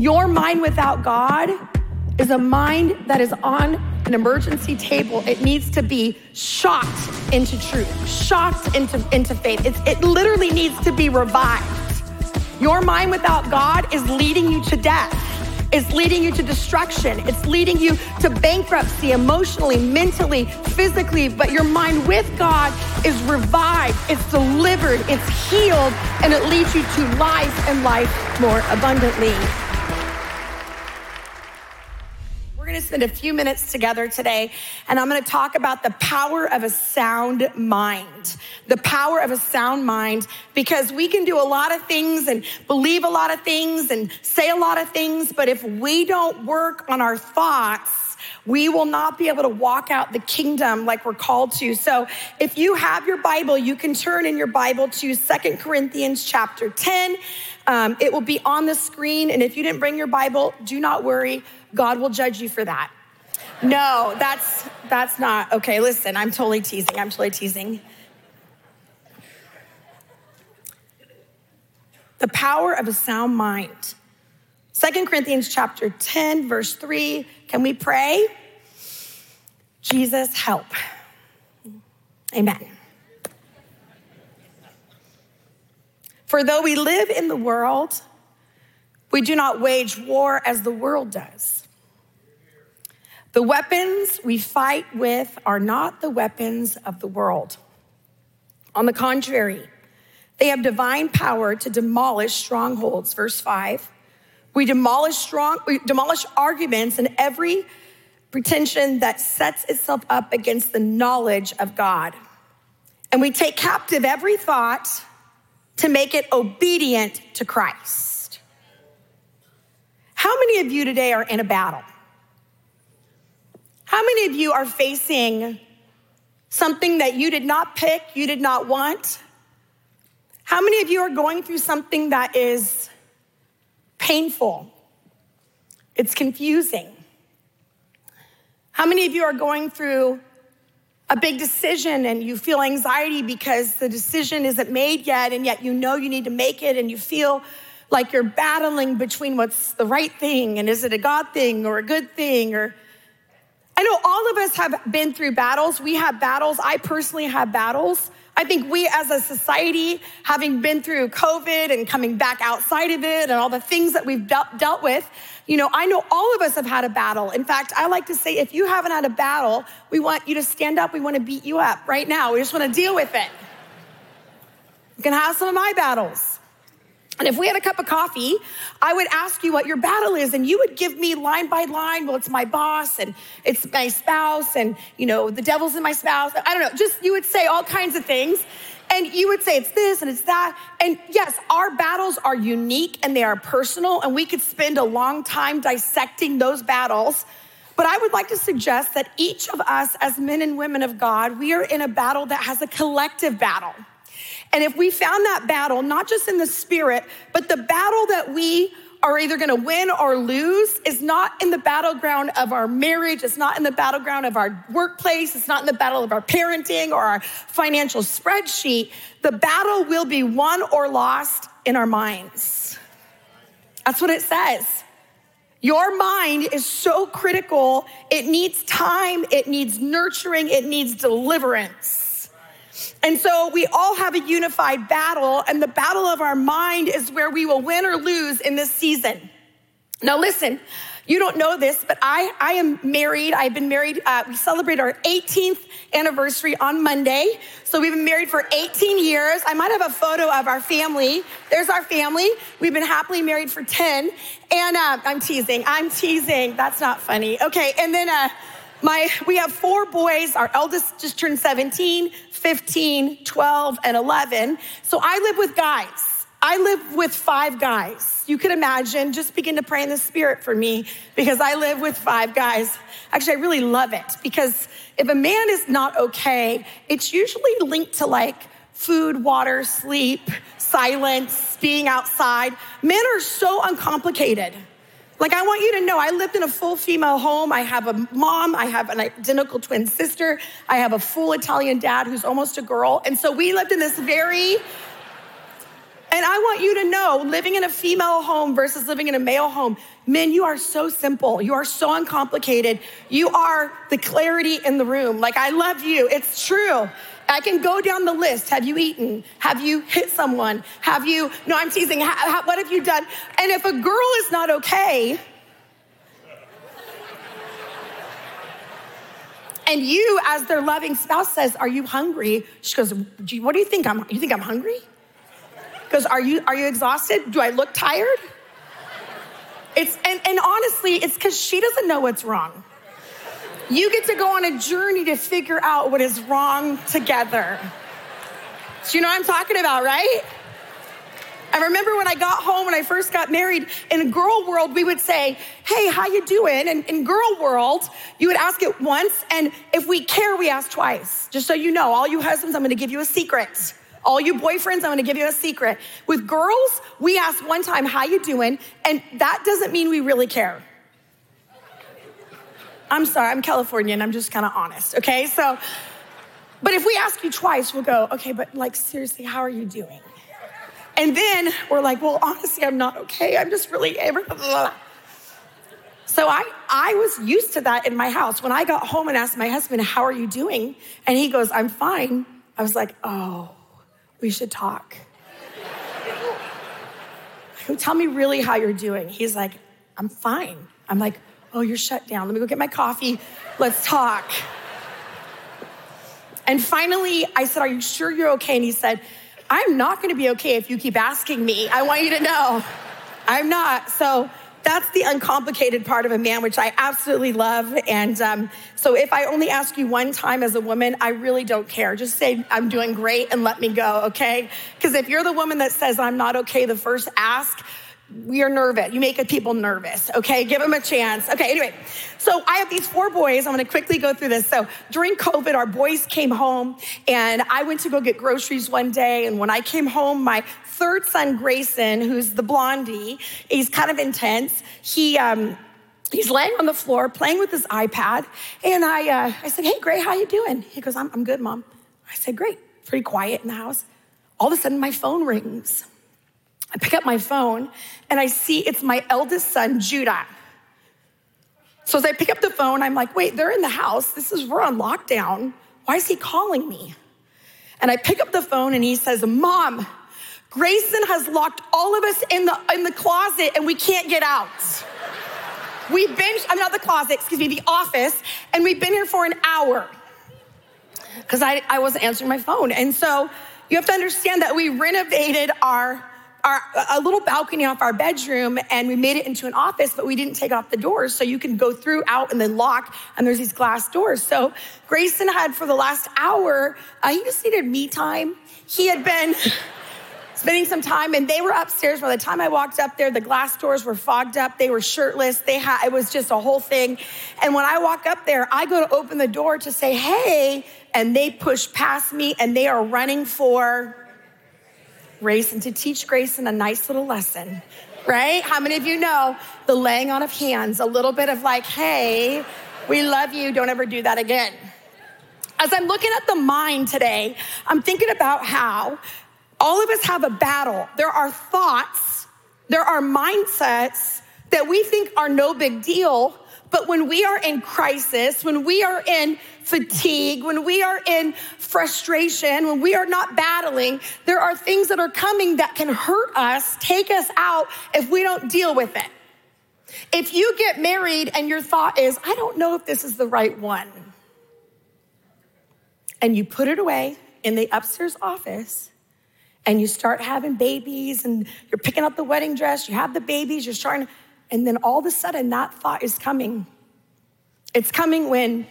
Your mind without God is a mind that is on an emergency table. It needs to be shocked into truth, shocked into, into faith. It's, it literally needs to be revived. Your mind without God is leading you to death. It's leading you to destruction. It's leading you to bankruptcy emotionally, mentally, physically. But your mind with God is revived, it's delivered, it's healed, and it leads you to life and life more abundantly. Going to spend a few minutes together today, and I'm going to talk about the power of a sound mind. The power of a sound mind, because we can do a lot of things and believe a lot of things and say a lot of things, but if we don't work on our thoughts, we will not be able to walk out the kingdom like we're called to. So if you have your Bible, you can turn in your Bible to Second Corinthians chapter 10. Um, it will be on the screen. And if you didn't bring your Bible, do not worry. God will judge you for that. No, that's that's not okay. Listen, I'm totally teasing. I'm totally teasing. The power of a sound mind. Second Corinthians chapter 10 verse 3. Can we pray? Jesus help. Amen. For though we live in the world, we do not wage war as the world does. The weapons we fight with are not the weapons of the world. On the contrary, they have divine power to demolish strongholds. Verse 5. We demolish strong we demolish arguments and every pretension that sets itself up against the knowledge of God. And we take captive every thought to make it obedient to Christ. How many of you today are in a battle? How many of you are facing something that you did not pick, you did not want? How many of you are going through something that is painful? It's confusing. How many of you are going through a big decision and you feel anxiety because the decision isn't made yet, and yet you know you need to make it, and you feel like you're battling between what's the right thing and is it a God thing or a good thing or I know all of us have been through battles. We have battles. I personally have battles. I think we as a society, having been through COVID and coming back outside of it and all the things that we've dealt, with, you know, I know all of us have had a battle. In fact, I like to say if you haven't had a battle, we want you to stand up. We want to beat you up right now. We just want to deal with it. You can have some of my battles. And if we had a cup of coffee, I would ask you what your battle is, and you would give me line by line. Well, it's my boss, and it's my spouse, and you know, the devil's in my spouse. I don't know, just you would say all kinds of things. And you would say it's this and it's that. And yes, our battles are unique and they are personal, and we could spend a long time dissecting those battles. But I would like to suggest that each of us, as men and women of God, we are in a battle that has a collective battle. And if we found that battle, not just in the spirit, but the battle that we are either going to win or lose is not in the battleground of our marriage. It's not in the battleground of our workplace. It's not in the battle of our parenting or our financial spreadsheet. The battle will be won or lost in our minds. That's what it says. Your mind is so critical. It needs time. It needs nurturing. It needs deliverance. And so we all have a unified battle, and the battle of our mind is where we will win or lose in this season. Now, listen, you don't know this, but I, I am married. I've been married. Uh, we celebrate our 18th anniversary on Monday. So we've been married for 18 years. I might have a photo of our family. There's our family. We've been happily married for 10. And uh, I'm teasing. I'm teasing. That's not funny. Okay. And then, uh, my, we have four boys. Our eldest just turned 17, 15, 12, and 11. So I live with guys. I live with five guys. You could imagine, just begin to pray in the spirit for me because I live with five guys. Actually, I really love it because if a man is not okay, it's usually linked to like food, water, sleep, silence, being outside. Men are so uncomplicated. Like, I want you to know, I lived in a full female home. I have a mom, I have an identical twin sister, I have a full Italian dad who's almost a girl. And so we lived in this very And I want you to know living in a female home versus living in a male home, men, you are so simple. You are so uncomplicated. You are the clarity in the room. Like, I love you. It's true. I can go down the list. Have you eaten? Have you hit someone? Have you, no, I'm teasing. what have you done? And if a girl is not okay, and you, as their loving spouse, says, Are you hungry? She goes, What do you think? I'm, you think I'm hungry? Goes, Are you, are you exhausted? Do I look tired? It's, and, and honestly, it's because she doesn't know what's wrong. You get to go on a journey to figure out what is wrong together. So you know what I'm talking about, right? I remember when I got home when I first got married in girl world, we would say, Hey, how you doing? And in girl world, you would ask it once. And if we care, we ask twice. Just so you know, all you husbands, I'm going to give you a secret. All you boyfriends, I'm going to give you a secret. With girls, we ask one time, how you doing? And that doesn't mean we really care. I'm sorry, I'm Californian. I'm just kind of honest, okay? So, but if we ask you twice, we'll go, okay, but like seriously, how are you doing? And then we're like, well, honestly, I'm not okay. I'm just really. Eh, so I, I was used to that in my house. When I got home and asked my husband, how are you doing? And he goes, I'm fine. I was like, oh, we should talk. Tell me really how you're doing. He's like, I'm fine. I'm like, Oh, you're shut down. Let me go get my coffee. Let's talk. And finally, I said, Are you sure you're okay? And he said, I'm not to be okay if you keep asking me. I want you to know I'm not. So that's the uncomplicated part of a man, which I absolutely love. And um, so if I only ask you one time as a woman, I really don't care. Just say, I'm doing great and let me go, okay? Because if you're the woman that says, I'm not okay the first ask, we are nervous. You make people nervous, okay? Give them a chance. Okay, anyway, so I have these four boys. I'm gonna quickly go through this. So during COVID, our boys came home and I went to go get groceries one day. And when I came home, my third son, Grayson, who's the blondie, he's kind of intense. He, um, He's laying on the floor playing with his iPad, and I, uh, I said, "Hey, Gray, how you doing?" He goes, "I'm, I'm good, mom." I said, "Great." Pretty quiet in the house. All of a sudden, my phone rings. I pick up my phone and I see it's my eldest son, Judah. So as I pick up the phone, I'm like, wait, they're in the house. This is, we're on lockdown. Why is he calling me? And I pick up the phone and he says, Mom, Grayson has locked all of us in the, in the closet and we can't get out. We've been, I'm not the closet, excuse me, the office, and we've been here for an hour because I, I wasn't answering my phone. And so you have to understand that we renovated our our, a little balcony off our bedroom and we made it into an office, but we didn't take off the doors. So you can go through, out, and then lock, and there's these glass doors. So Grayson had for the last hour, uh, he just needed me time. He had been spending some time and they were upstairs. By the time I walked up there, the glass doors were fogged up. They were shirtless. They had, it was just a whole thing. And when I walk up there, I go to open the door to say, hey, and they push past me and they are running for Grayson, to teach Grace Grayson a nice little lesson, right? How many of you know the laying on of hands, a little bit of like, hey, we love you, don't ever do that again. As I'm looking at the mind today, I'm thinking about how all of us have a battle. There are thoughts, there are mindsets that we think are no big deal, but when we are in crisis, when we are in fatigue, when we are in frustration, when we are not battling, there are things that are coming that can hurt us, take us out if we don't deal with it. If you get married and your thought is, I don't know if this is the right one, and you put it away in the upstairs office, and you start having babies, and you're picking up the wedding dress, you have the babies, you're starting and then all of a sudden, that thought is coming. It's coming when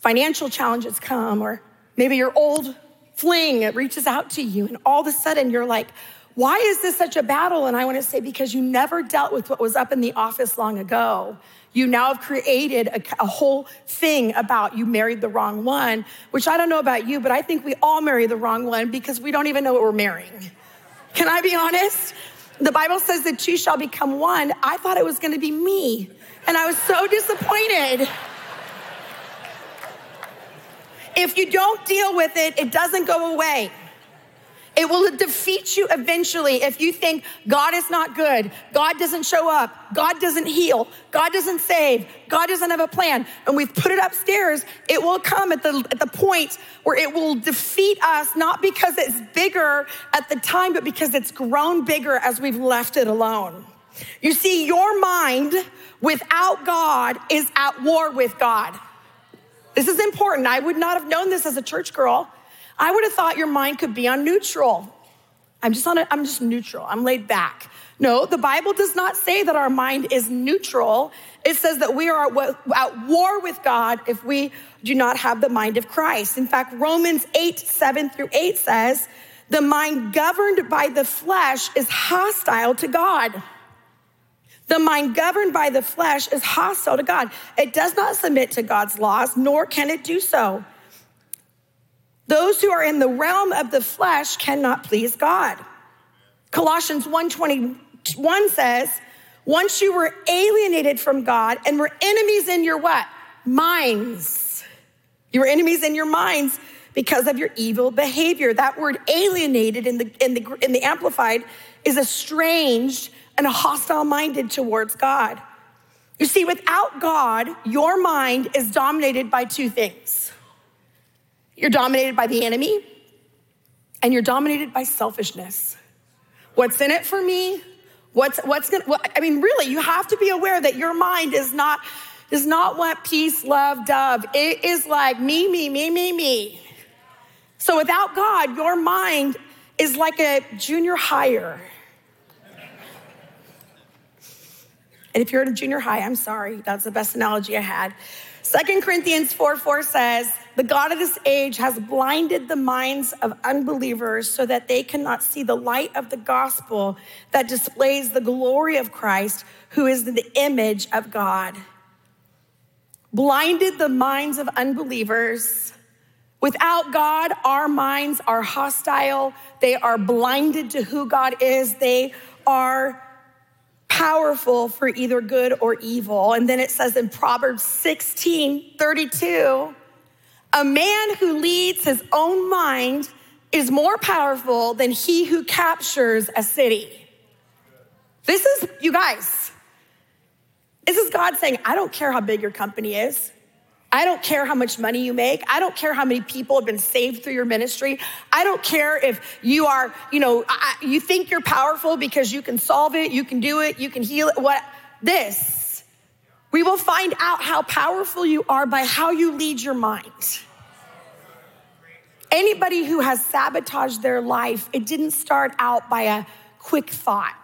financial challenges come, or maybe your old fling reaches out to you, and all of a sudden you're like, why is this such a battle? And I want to say, because you never dealt with what was up in the office long ago. You now have created a, a, whole thing about you married the wrong one, which I don't know about you, but I think we all marry the wrong one because we don't even know what we're marrying. Can I be honest? the Bible says that two shall become one. I thought it was going to be me. And I was so disappointed. If you don't deal with it, it doesn't go away. It will defeat you eventually if you think God is not good, God doesn't show up, God doesn't heal, God doesn't save, God doesn't have a plan, and we've put it upstairs. It will come at the, at the point where it will defeat us, not because it's bigger at the time, but because it's grown bigger as we've left it alone. You see, your mind without God is at war with God. This is important. I would not have known this as a church girl. I would have thought your mind could be on neutral. I'm just on a, I'm just neutral. I'm laid back. No, the Bible does not say that our mind is neutral. It says that we are at war with God if we do not have the mind of Christ. In fact, Romans 8, 7 through 8 says, the mind governed by the flesh is hostile to God. The mind governed by the flesh is hostile to God. It does not submit to God's laws, nor can it do so. Those who are in the realm of the flesh cannot please God. Colossians 1:21 says, once you were alienated from God and were enemies in your what? Minds. You were enemies in your minds because of your evil behavior. That word alienated in the, in the, in the amplified is estranged and hostile minded towards God. You see, without God, your mind is dominated by two things. You're dominated by the enemy, and you're dominated by selfishness. What's in it for me? What's what's gonna? What, I mean, really, you have to be aware that your mind is not does not want peace, love, dove. It is like me, me, me, me, me. So without God, your mind is like a junior higher. And if you're a junior high, I'm sorry, that's the best analogy I had. Second Corinthians 4 4 says, The God of this age has blinded the minds of unbelievers so that they cannot see the light of the gospel that displays the glory of Christ, who is the image of God. Blinded the minds of unbelievers. Without God, our minds are hostile. They are blinded to who God is. They are powerful for either good or evil. And then it says in Proverbs 16 32, a man who leads his own mind is more powerful than he who captures a city. This is, you guys, this is God saying, I don't care how big your company is. I don't care how much money you make. I don't care how many people have been saved through your ministry. I don't care if you are, you know, I, you think you're powerful because you can solve it, you can do it, you can heal it. What this? We will find out how powerful you are by how you lead your mind. Anybody who has sabotaged their life, it didn't start out by a quick thought.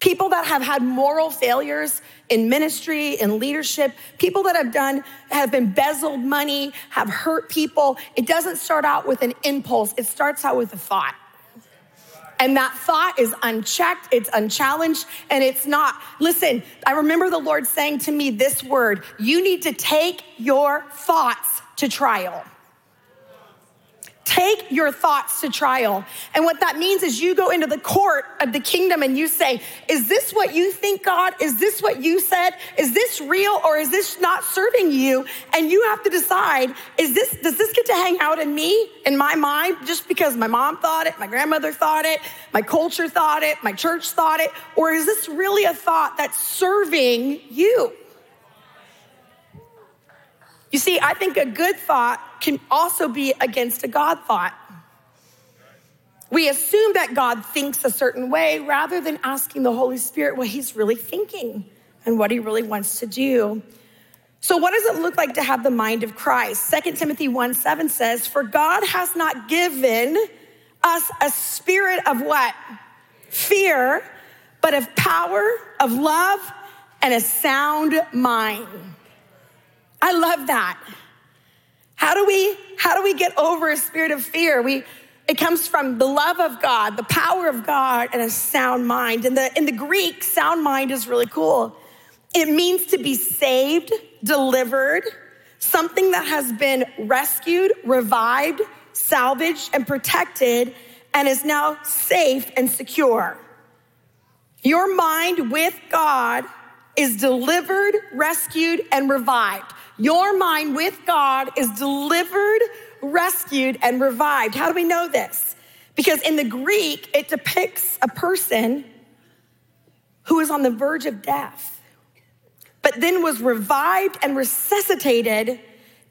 People that have had moral failures in ministry, in leadership, people that have done, have embezzled money, have hurt people. It doesn't start out with an impulse, it starts out with a thought. And that thought is unchecked, it's unchallenged, and it's not. Listen, I remember the Lord saying to me this word you need to take your thoughts to trial. Take your thoughts to trial. And what that means is you go into the court of the kingdom and you say, Is this what you think, God? Is this what you said? Is this real or is this not serving you? And you have to decide, is this, does this get to hang out in me, in my mind, just because my mom thought it, my grandmother thought it, my culture thought it, my church thought it? Or is this really a thought that's serving you? You see, I think a good thought can also be against a God thought. We assume that God thinks a certain way rather than asking the Holy Spirit what he's really thinking and what he really wants to do. So, what does it look like to have the mind of Christ? 2 Timothy 1 7 says, For God has not given us a spirit of what? Fear, but of power, of love, and a sound mind. I love that. How do we how do we get over a spirit of fear? We it comes from the love of God, the power of God, and a sound mind. In the in the Greek, sound mind is really cool. It means to be saved, delivered, something that has been rescued, revived, salvaged, and protected, and is now safe and secure. Your mind with God is delivered, rescued, and revived. Your mind with God is delivered, rescued, and revived. How do we know this? Because in the Greek, it depicts a person who is on the verge of death, but then was revived and resuscitated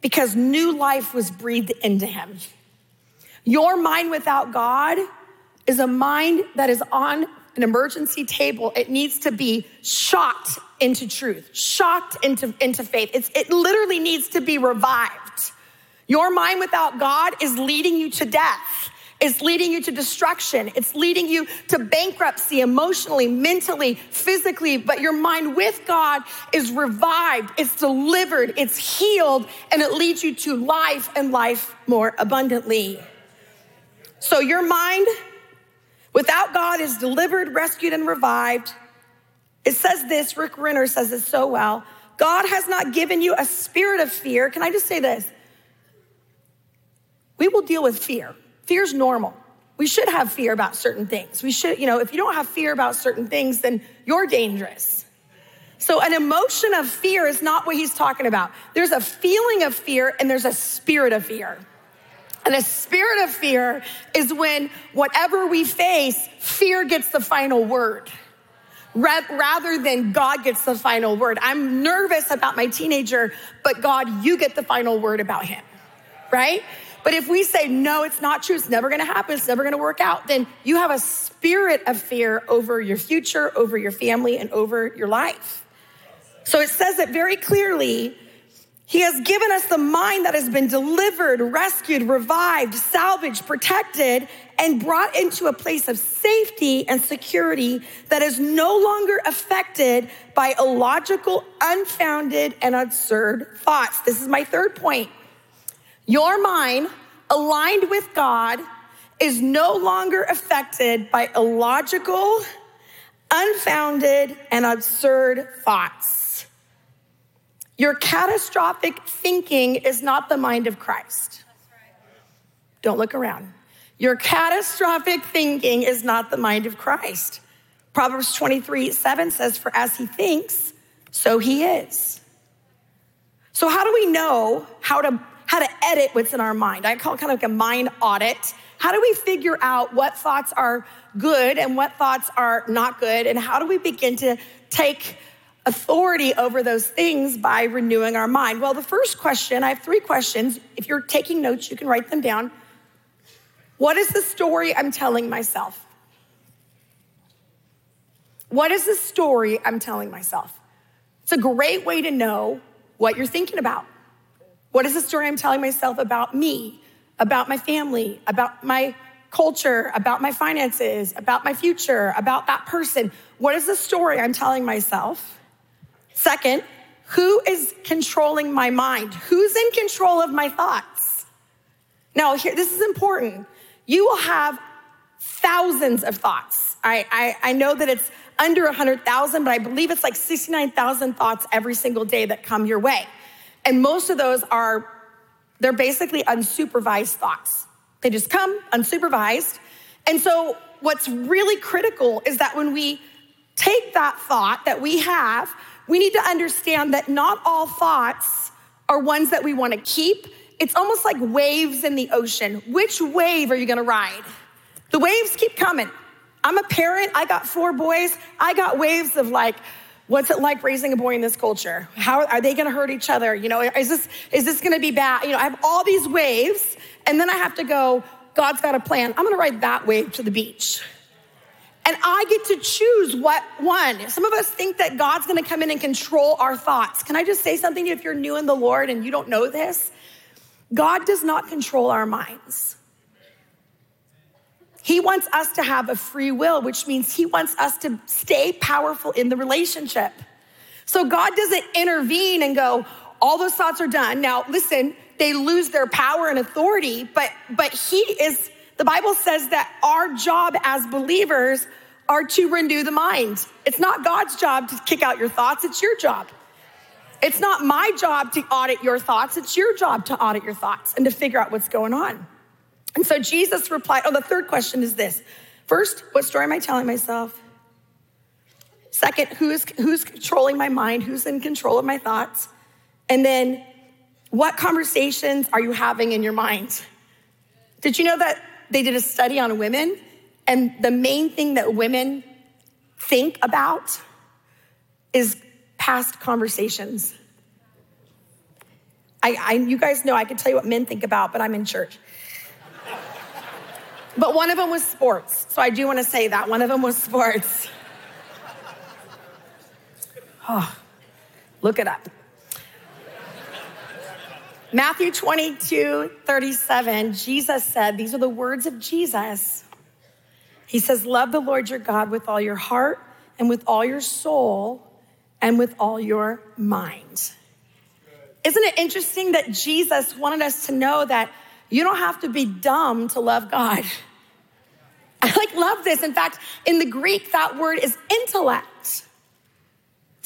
because new life was breathed into him. Your mind without God is a mind that is on an emergency table. It needs to be shocked into truth, shocked into, into faith. It's, it literally needs to be revived. Your mind without God is leading you to death. It's leading you to destruction. It's leading you to bankruptcy emotionally, mentally, physically. But your mind with God is revived, it's delivered, it's healed, and it leads you to life and life more abundantly. So your mind without God is delivered, rescued, and revived. It says this, Rick Renner says this so well. God has not given you a spirit of fear. Can I just say this? We will deal with fear. Fear's normal. We should have fear about certain things. We should, you know, if you don't have fear about certain things, then you're dangerous. So, an emotion of fear is not what he's talking about. There's a feeling of fear and there's a spirit of fear. And a spirit of fear is when whatever we face, fear gets the final word rather than God gets the final word. I'm nervous about my teenager, but God, you get the final word about him, right? But if we say, no, it's not true, it's never gonna happen, it's never gonna work out, then you have a spirit of fear over your future, over your family, and over your life. So it says it very clearly. He has given us the mind that has been delivered, rescued, revived, salvaged, protected, and brought into a place of safety and security that is no longer affected by illogical, unfounded, and absurd thoughts. This is my third point. Your mind, aligned with God, is no longer affected by illogical, unfounded, and absurd thoughts. Your catastrophic thinking is not the mind of Christ. Don't look around. Your catastrophic thinking is not the mind of Christ. Proverbs 23 7 says, For as he thinks, so he is. So, how do we know how to how to edit what's in our mind. I call it kind of like a mind audit. How do we figure out what thoughts are good and what thoughts are not good? And how do we begin to take authority over those things by renewing our mind? Well, the first question, I have three questions. If you're taking notes, you can write them down. What is the story I'm telling myself? What is the story I'm telling myself? It's a great way to know what you're thinking about. What is the story I'm telling myself about me, about my family, about my culture, about my finances, about my future, about that person? What is the story I'm telling myself? Second, who is controlling my mind? Who's in control of my thoughts? Now, here, this is important. You will have thousands of thoughts. I, I, I know that it's under 100,000, but I believe it's like 69,000 thoughts every single day that come your way. And most of those are, they're basically unsupervised thoughts. They just come unsupervised. And so, what's really critical is that when we take that thought that we have, we need to understand that not all thoughts are ones that we want to keep. It's almost like waves in the ocean. Which wave are you going to ride? The waves keep coming. I'm a parent, I got four boys. I got waves of like, What's it like raising a boy in this culture? How are they going to hurt each other? You know, is this is this going to be bad? You know, I have all these waves, and then I have to go. God's got a plan. I'm going to ride that wave to the beach. And I get to choose what one. Some of us think that God's gonna come in and control our thoughts. Can I just say something if you're new in the Lord and you don't know this? God does not control our minds. He wants us to have a free will, which means He wants us to stay powerful in the relationship. So God doesn't intervene and go, all those thoughts are done. Now, listen, they lose their power and authority, but but He is. The Bible says that our job as believers are to renew the mind. It's not God's job to kick out your thoughts, it's your job. It's not my job to audit your thoughts, it's your job to audit your thoughts and to figure out what's going on. And so Jesus replied, oh, the third question is this. First, what story am I telling myself? Second, who's, who's controlling my mind? Who's in control of my thoughts? And then, what conversations are you having in your mind? Did you know that they did a study on women, and the main thing that women think about is past conversations. I, I, you guys know I can tell you what men think about, but I'm in church. but one of them was sports, so I do want to say that. One of them was sports. Oh, look it up. Matthew 22, 37, Jesus said, These are the words of Jesus. He says, Love the Lord your God with all your heart and with all your soul and with all your mind. Isn't it interesting that Jesus wanted us to know that you don't have to be dumb to love God? I like love this. In fact, in the Greek, that word is intellect.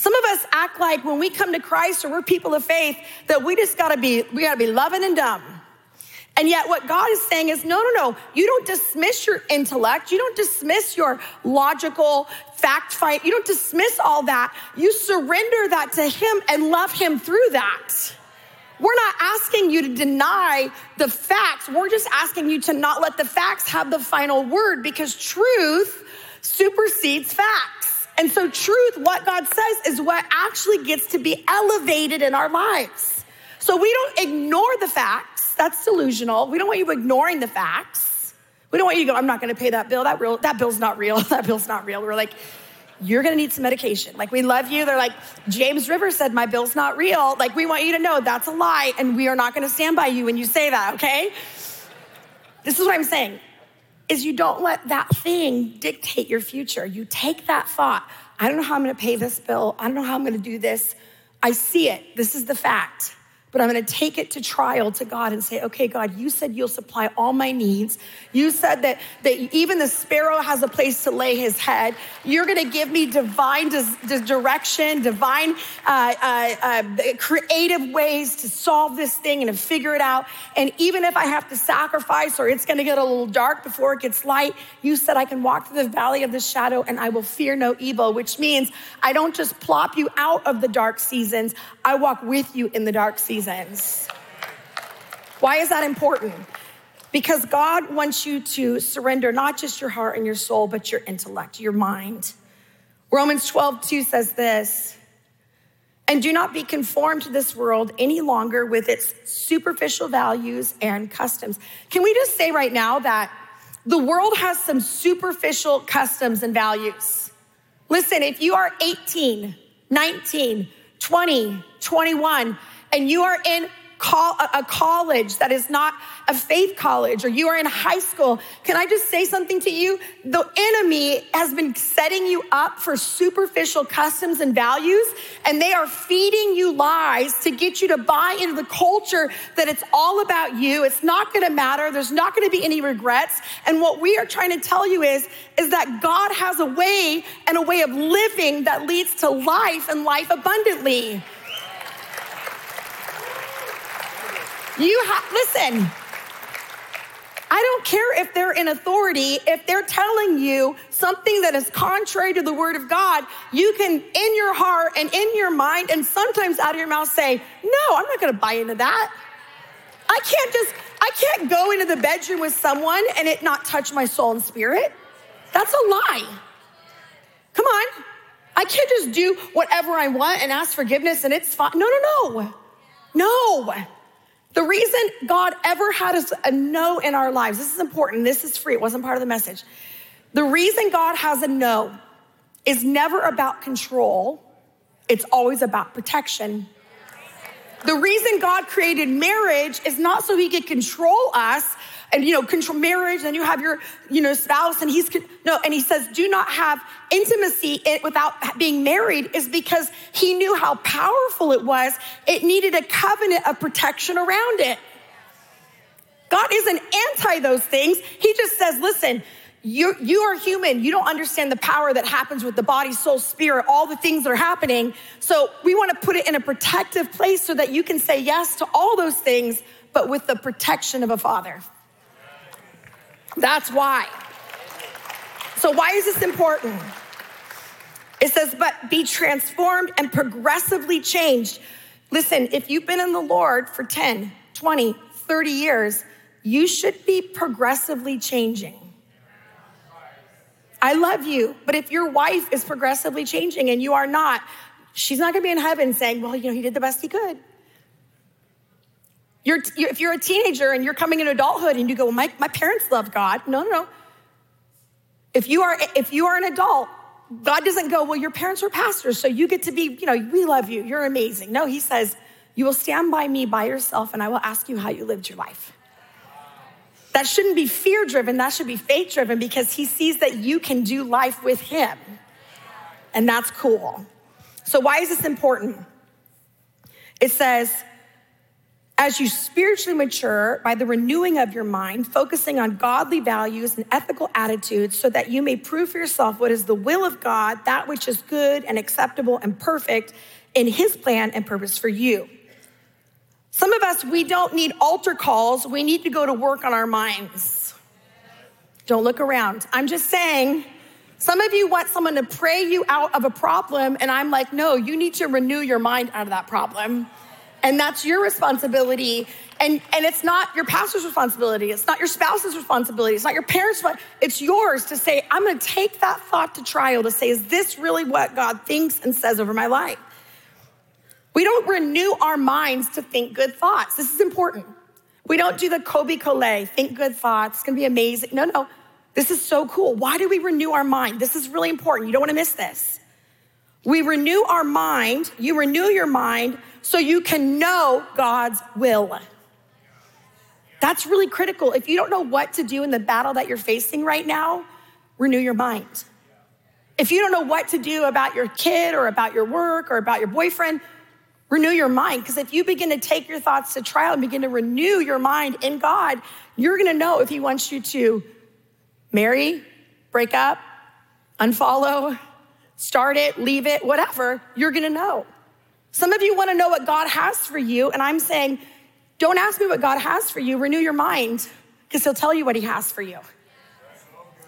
Some of us act like when we come to Christ or we're people of faith that we just gotta be, we gotta be loving and dumb. And yet, what God is saying is no, no, no. You don't dismiss your intellect. You don't dismiss your logical fact fight. You don't dismiss all that. You surrender that to Him and love Him through that. We're not asking you to deny the facts. We're just asking you to not let the facts have the final word because truth supersedes facts. And so, truth, what God says, is what actually gets to be elevated in our lives. So, we don't ignore the facts. That's delusional. We don't want you ignoring the facts. We don't want you to go, I'm not going to pay that bill. That, real, that bill's not real. That bill's not real. We're like, you're gonna need some medication. Like, we love you. They're like, James River said, my bill's not real. Like, we want you to know that's a lie, and we are not gonna stand by you when you say that, okay? This is what I'm saying is you don't let that thing dictate your future. You take that thought. I don't know how I'm going to pay this bill. I don't know how I'm going to do this. I see it. This is the fact but I'm gonna take it to trial to God and say, okay, God, you said you'll supply all my needs. You said that, that even the sparrow has a place to lay his head. You're gonna give me divine dis- direction, divine uh, uh, uh, creative ways to solve this thing and to figure it out. And even if I have to sacrifice or it's gonna get a little dark before it gets light, you said I can walk through the valley of the shadow and I will fear no evil, which means I don't just plop you out of the dark seasons, I walk with you in the dark seasons seasons. Why is that important? Because God wants you to surrender not just your heart and your soul, but your intellect, your mind. Romans 12, 2 says this, and do not be conformed to this world any longer with its superficial values and customs. Can we just say right now that the world has some superficial customs and values? Listen, if you are 18, 19, 20, 21, and you are in a college that is not a faith college or you are in high school, can I just say something to you? The enemy has been setting you up for superficial customs and values, and they are feeding you lies to get you to buy into the culture that it's all about you. It's not gonna matter. There's not gonna be any regrets. And what we are trying to tell you is, is that God has a way and a way of living that leads to life and life abundantly. You have, listen, I don't care if they're in authority, if they're telling you something that is contrary to the word of God, you can, in your heart and in your mind, and sometimes out of your mouth, say, No, I'm not gonna buy into that. I can't just, I can't go into the bedroom with someone and it not touch my soul and spirit. That's a lie. Come on. I can't just do whatever I want and ask forgiveness and it's fine. No, no, no. No. The reason God ever had us a no in our lives, this is important, this is free, it wasn't part of the message. The reason God has a no is never about control, it's always about protection. The reason God created marriage is not so he could control us, and you know control marriage and you have your you know spouse and he's no and he says do not have intimacy without being married is because he knew how powerful it was it needed a covenant of protection around it god isn't anti those things he just says listen you, you are human. You don't understand the power that happens with the body, soul, spirit, all the things that are happening. So we want to put it in a protective place so that you can say yes to all those things, but with the protection of a father. That's why. So, why is this important? It says, but be transformed and progressively changed. Listen, if you've been in the Lord for 10, 20, 30 years, you should be progressively changing. I love you, but if your wife is progressively changing and you are not, she's not gonna be in heaven saying, well, you know, he did the best he could. You're, if you're a teenager and you're coming into adulthood and you go, well, my, my parents love God. No, no, no. If you are, if you are an adult, God doesn't go, well, your parents were pastors, so you get to be, you know, we love you. You're amazing. No, he says, you will stand by me by yourself and I will ask you how you lived your life. That shouldn't be fear driven, that should be faith driven because he sees that you can do life with him. And that's cool. So, why is this important? It says, as you spiritually mature by the renewing of your mind, focusing on godly values and ethical attitudes, so that you may prove for yourself what is the will of God, that which is good and acceptable and perfect in His plan and purpose for you. Some of us, we don't need altar calls, we need to go to work on our minds. Don't look around. I'm just saying, some of you want someone to pray you out of a problem, and I'm like, no, you need to renew your mind out of that problem. And that's your responsibility. And, and it's not your pastor's responsibility. It's not your spouse's responsibility. It's not your parents' It's yours to say, I'm going to take that thought to trial to say, is this really what God thinks and says over my life? We don't renew our minds to think good thoughts. This is important. We don't do the Colbie Caillat, think good thoughts, it's gonna be amazing. No, no, this is so cool. Why do we renew our mind? This is really important. You don't wanna miss this. We renew our mind, you renew your mind so you can know God's will. That's really critical. If you don't know what to do in the battle that you're facing right now, renew your mind. If you don't know what to do about your kid or about your work or about your boyfriend, renew your mind. Because if you begin to take your thoughts to trial and begin to renew your mind in God, you're gonna know if He wants you to marry, break up, unfollow, start it, leave it, whatever, you're gonna know. Some of you wanna know what God has for you, and I'm saying, don't ask me what God has for you, renew your mind, because He'll tell you what He has for you.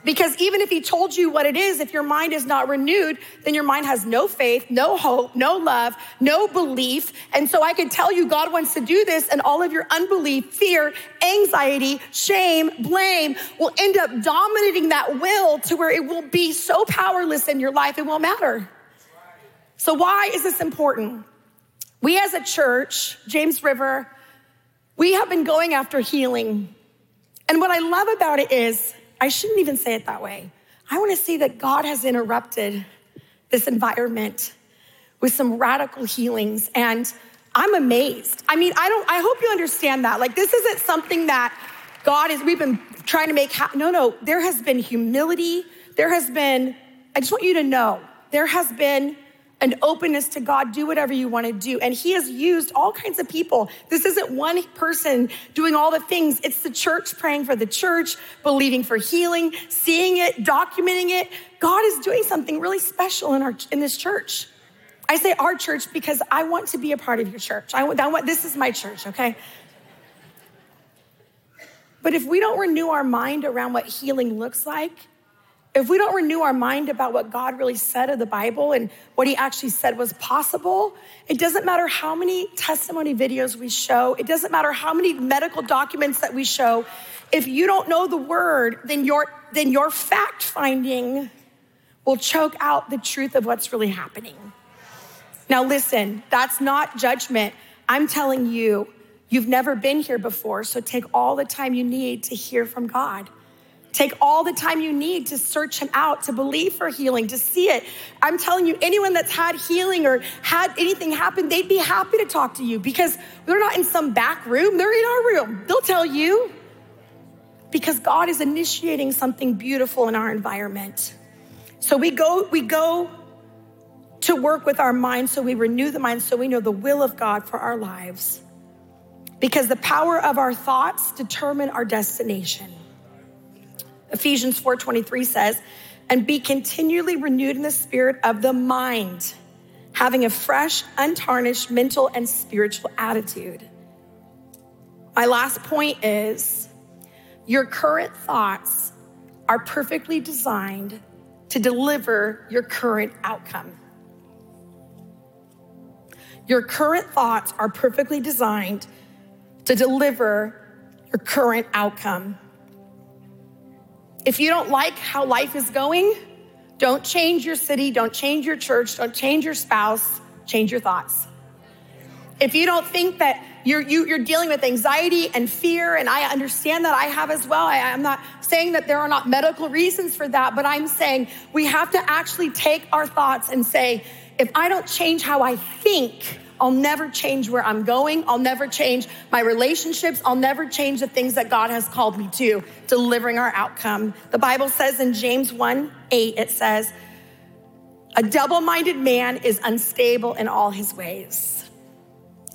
Because even if he told you what it is, if your mind is not renewed, then your mind has no faith, no hope, no love, no belief. And so I can tell you God wants to do this, and all of your unbelief, fear, anxiety, shame, blame will end up dominating that will to where it will be so powerless in your life, it won't matter. So, why is this important? We as a church, James River, we have been going after healing. And what I love about it is, I shouldn't even say it that way. I want to say that God has interrupted this environment with some radical healings and I'm amazed. I mean, I don't I hope you understand that. Like this isn't something that God is we've been trying to make happen. No, no, there has been humility. There has been I just want you to know, there has been an openness to God, do whatever you want to do. And He has used all kinds of people. This isn't one person doing all the things, it's the church praying for the church, believing for healing, seeing it, documenting it. God is doing something really special in, our, in this church. I say our church because I want to be a part of your church. I want, I want this is my church, okay? But if we don't renew our mind around what healing looks like, if we don't renew our mind about what God really said of the Bible and what He actually said was possible, it doesn't matter how many testimony videos we show, it doesn't matter how many medical documents that we show. If you don't know the word, then your, then your fact finding will choke out the truth of what's really happening. Now, listen, that's not judgment. I'm telling you, you've never been here before, so take all the time you need to hear from God. Take all the time you need to search him out, to believe for healing, to see it. I'm telling you, anyone that's had healing or had anything happen, they'd be happy to talk to you because they're not in some back room, they're in our room. They'll tell you because God is initiating something beautiful in our environment. So we go, we go to work with our minds so we renew the mind so we know the will of God for our lives. Because the power of our thoughts determine our destination. Ephesians 4:23 says, "And be continually renewed in the spirit of the mind, having a fresh, untarnished mental and spiritual attitude." My last point is your current thoughts are perfectly designed to deliver your current outcome. Your current thoughts are perfectly designed to deliver your current outcome. If you don't like how life is going, don't change your city, don't change your church, don't change your spouse, change your thoughts. If you don't think that you're, you, are you are dealing with anxiety and fear, and I understand that I have as well. I, I'm not saying that there are not medical reasons for that, but I'm saying we have to actually take our thoughts and say, if I don't change how I think, I'll never change where I'm going. I'll never change my relationships. I'll never change the things that God has called me to, delivering our outcome. The Bible says in James 1 8, it says, A double minded man is unstable in all his ways.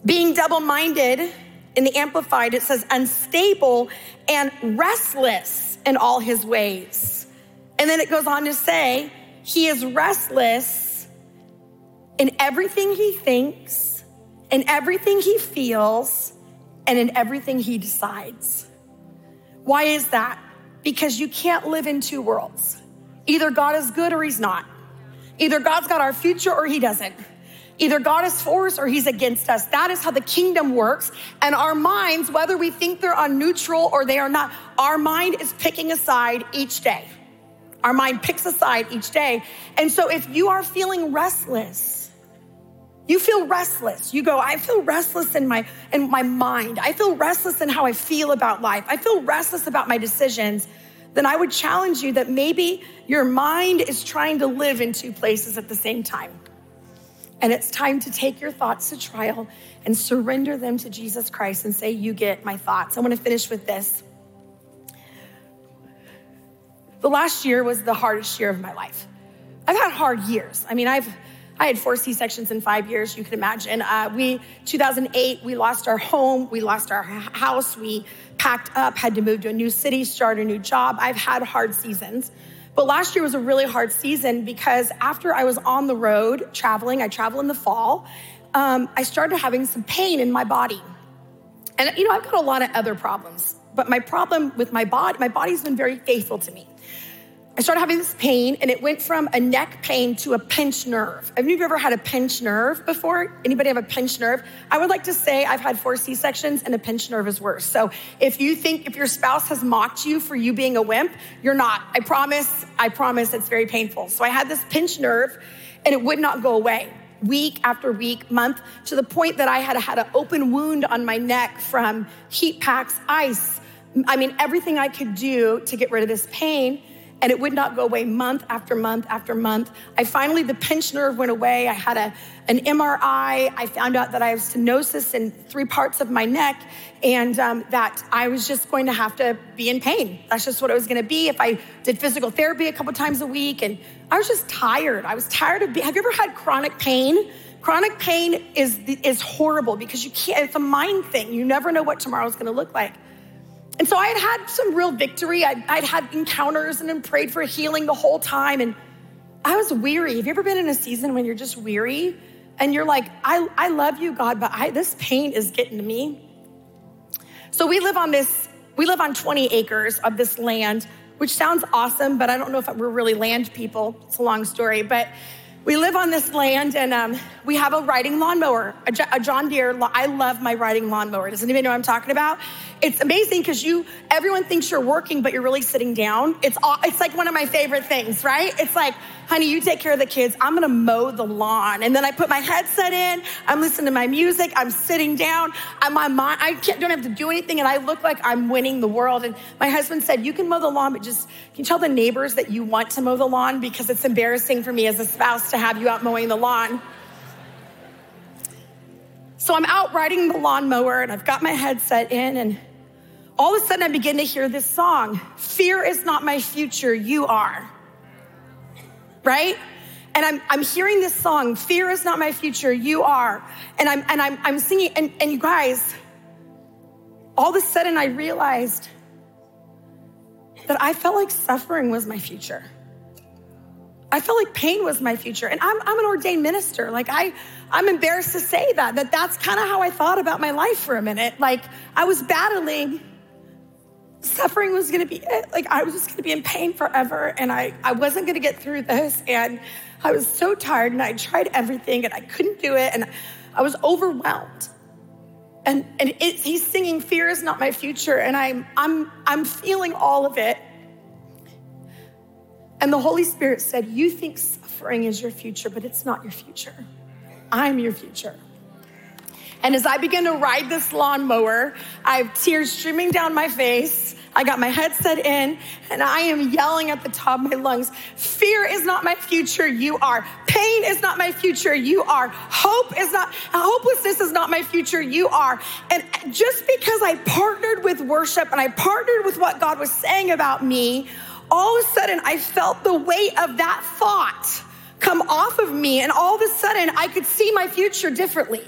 Being double minded in the Amplified, it says unstable and restless in all his ways. And then it goes on to say, he is restless in everything he thinks in everything he feels and in everything he decides. Why is that? Because you can't live in two worlds. Either God is good or he's not. Either God's got our future or he doesn't. Either God is for us or he's against us. That is how the kingdom works. And our minds, whether we think they're on neutral or they are not, our mind is picking a side each day. Our mind picks a side each day. And so if you are feeling restless, you feel restless. You go, I feel restless in my in my mind. I feel restless in how I feel about life. I feel restless about my decisions. Then I would challenge you that maybe your mind is trying to live in two places at the same time. And it's time to take your thoughts to trial and surrender them to Jesus Christ and say, You get my thoughts. I want to finish with this. The last year was the hardest year of my life. I've had hard years. I mean, I've I had four C sections in five years. You can imagine. Uh, we 2008, we lost our home, we lost our house, we packed up, had to move to a new city, start a new job. I've had hard seasons. But last year was a really hard season because after I was on the road traveling, I travel in the fall, um, I started having some pain in my body. And, you know, I've got a lot of other problems, but my problem with my body, my body's been very faithful to me. I started having this pain, and it went from a neck pain to a pinched nerve. Have you ever had a pinched nerve before? Anybody have a pinched nerve? I would like to say I've had four C sections, and a pinched nerve is worse. So if you think if your spouse has mocked you for you being a wimp, you're not. I promise. I promise. It's very painful. So I had this pinched nerve, and it would not go away week after week, month, to the point that I had had an open wound on my neck from heat packs, ice. I mean, everything I could do to get rid of this pain and it would not go away month after month after month. I finally, the pinched nerve went away. I had a, an MRI. I found out that I have stenosis in three parts of my neck and um, that I was just going to have to be in pain. That's just what it was going to be. If I did physical therapy a couple times a week and I was just tired. I was tired of being, have you ever had chronic pain? Chronic pain is, is horrible because you can't, it's a mind thing. You never know what tomorrow's going to look like. And so I had had some real victory. I'd, I'd had encounters and then prayed for healing the whole time. And I was weary. Have you ever been in a season when you're just weary and you're like, I, I love you, God, but I, this pain is getting to me? So we live on this, we live on 20 acres of this land, which sounds awesome, but I don't know if we're really land people. It's a long story, but we live on this land and um, we have a riding lawnmower, a, a John Deere. I love my riding lawnmower. Does anybody know what I'm talking about? It's amazing because you, everyone thinks you're working, but you're really sitting down. It's, it's like one of my favorite things, right? It's like, honey, you take care of the kids. I'm going to mow the lawn. And then I put my headset in. I'm listening to my music. I'm sitting down. I'm my, I don't have to do anything. And I look like I'm winning the world. And my husband said, you can mow the lawn, but just, can you tell the neighbors that you want to mow the lawn? Because it's embarrassing for me as a spouse to have you out mowing the lawn. So I'm out riding the lawnmower and I've got my headset in and all of a sudden I begin to hear this song Fear is not my future, you are right? And I'm, I'm hearing this song, Fear is not my future, you are. And I'm, and I'm, I'm singing, and, and you guys, all of a sudden I realized that I felt like suffering was my future. I felt like pain was my future. And I'm, I'm an ordained minister. Like I, I'm embarrassed to say that, that that's kind of how I thought about my life for a minute. Like I was battling suffering was going to be it. Like I was just going to be in pain forever and I, I wasn't going to get through this. And I was so tired and I tried everything and I couldn't do it. And I was overwhelmed. And, and it, he's singing, Fear is not my future. And I'm, I'm, I'm feeling all of it. And the Holy Spirit said, You think suffering is your future, but it's not your future. I'm your future. And as I begin to ride this lawnmower, I have tears streaming down my face. I got my headset in and I am yelling at the top of my lungs Fear is not my future, you are. Pain is not my future, you are. Hope is not, hopelessness is not my future, you are. And just because I partnered with worship and I partnered with what God was saying about me, all of a sudden I felt the weight of that thought come off of me. And all of a sudden I could see my future differently.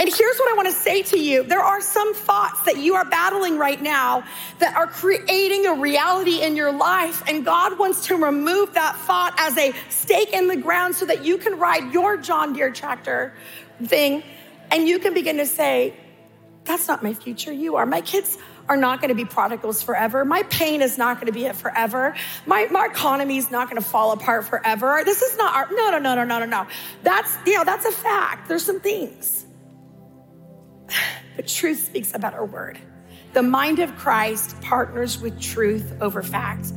And here's what I want to say to you there are some thoughts that you are battling right now that are creating a reality in your life, and God wants to remove that thought as a stake in the ground so that you can ride your John Deere tractor thing and you can begin to say, That's not my future, you are. My kids are not going to be prodigals forever. My pain is not going to be it forever. My, my economy is not going to fall apart forever. This is not our, no, no, no, no, no, no, no. That's, you know, that's a fact. There's some things. But truth speaks a better word. The mind of Christ partners with truth over facts.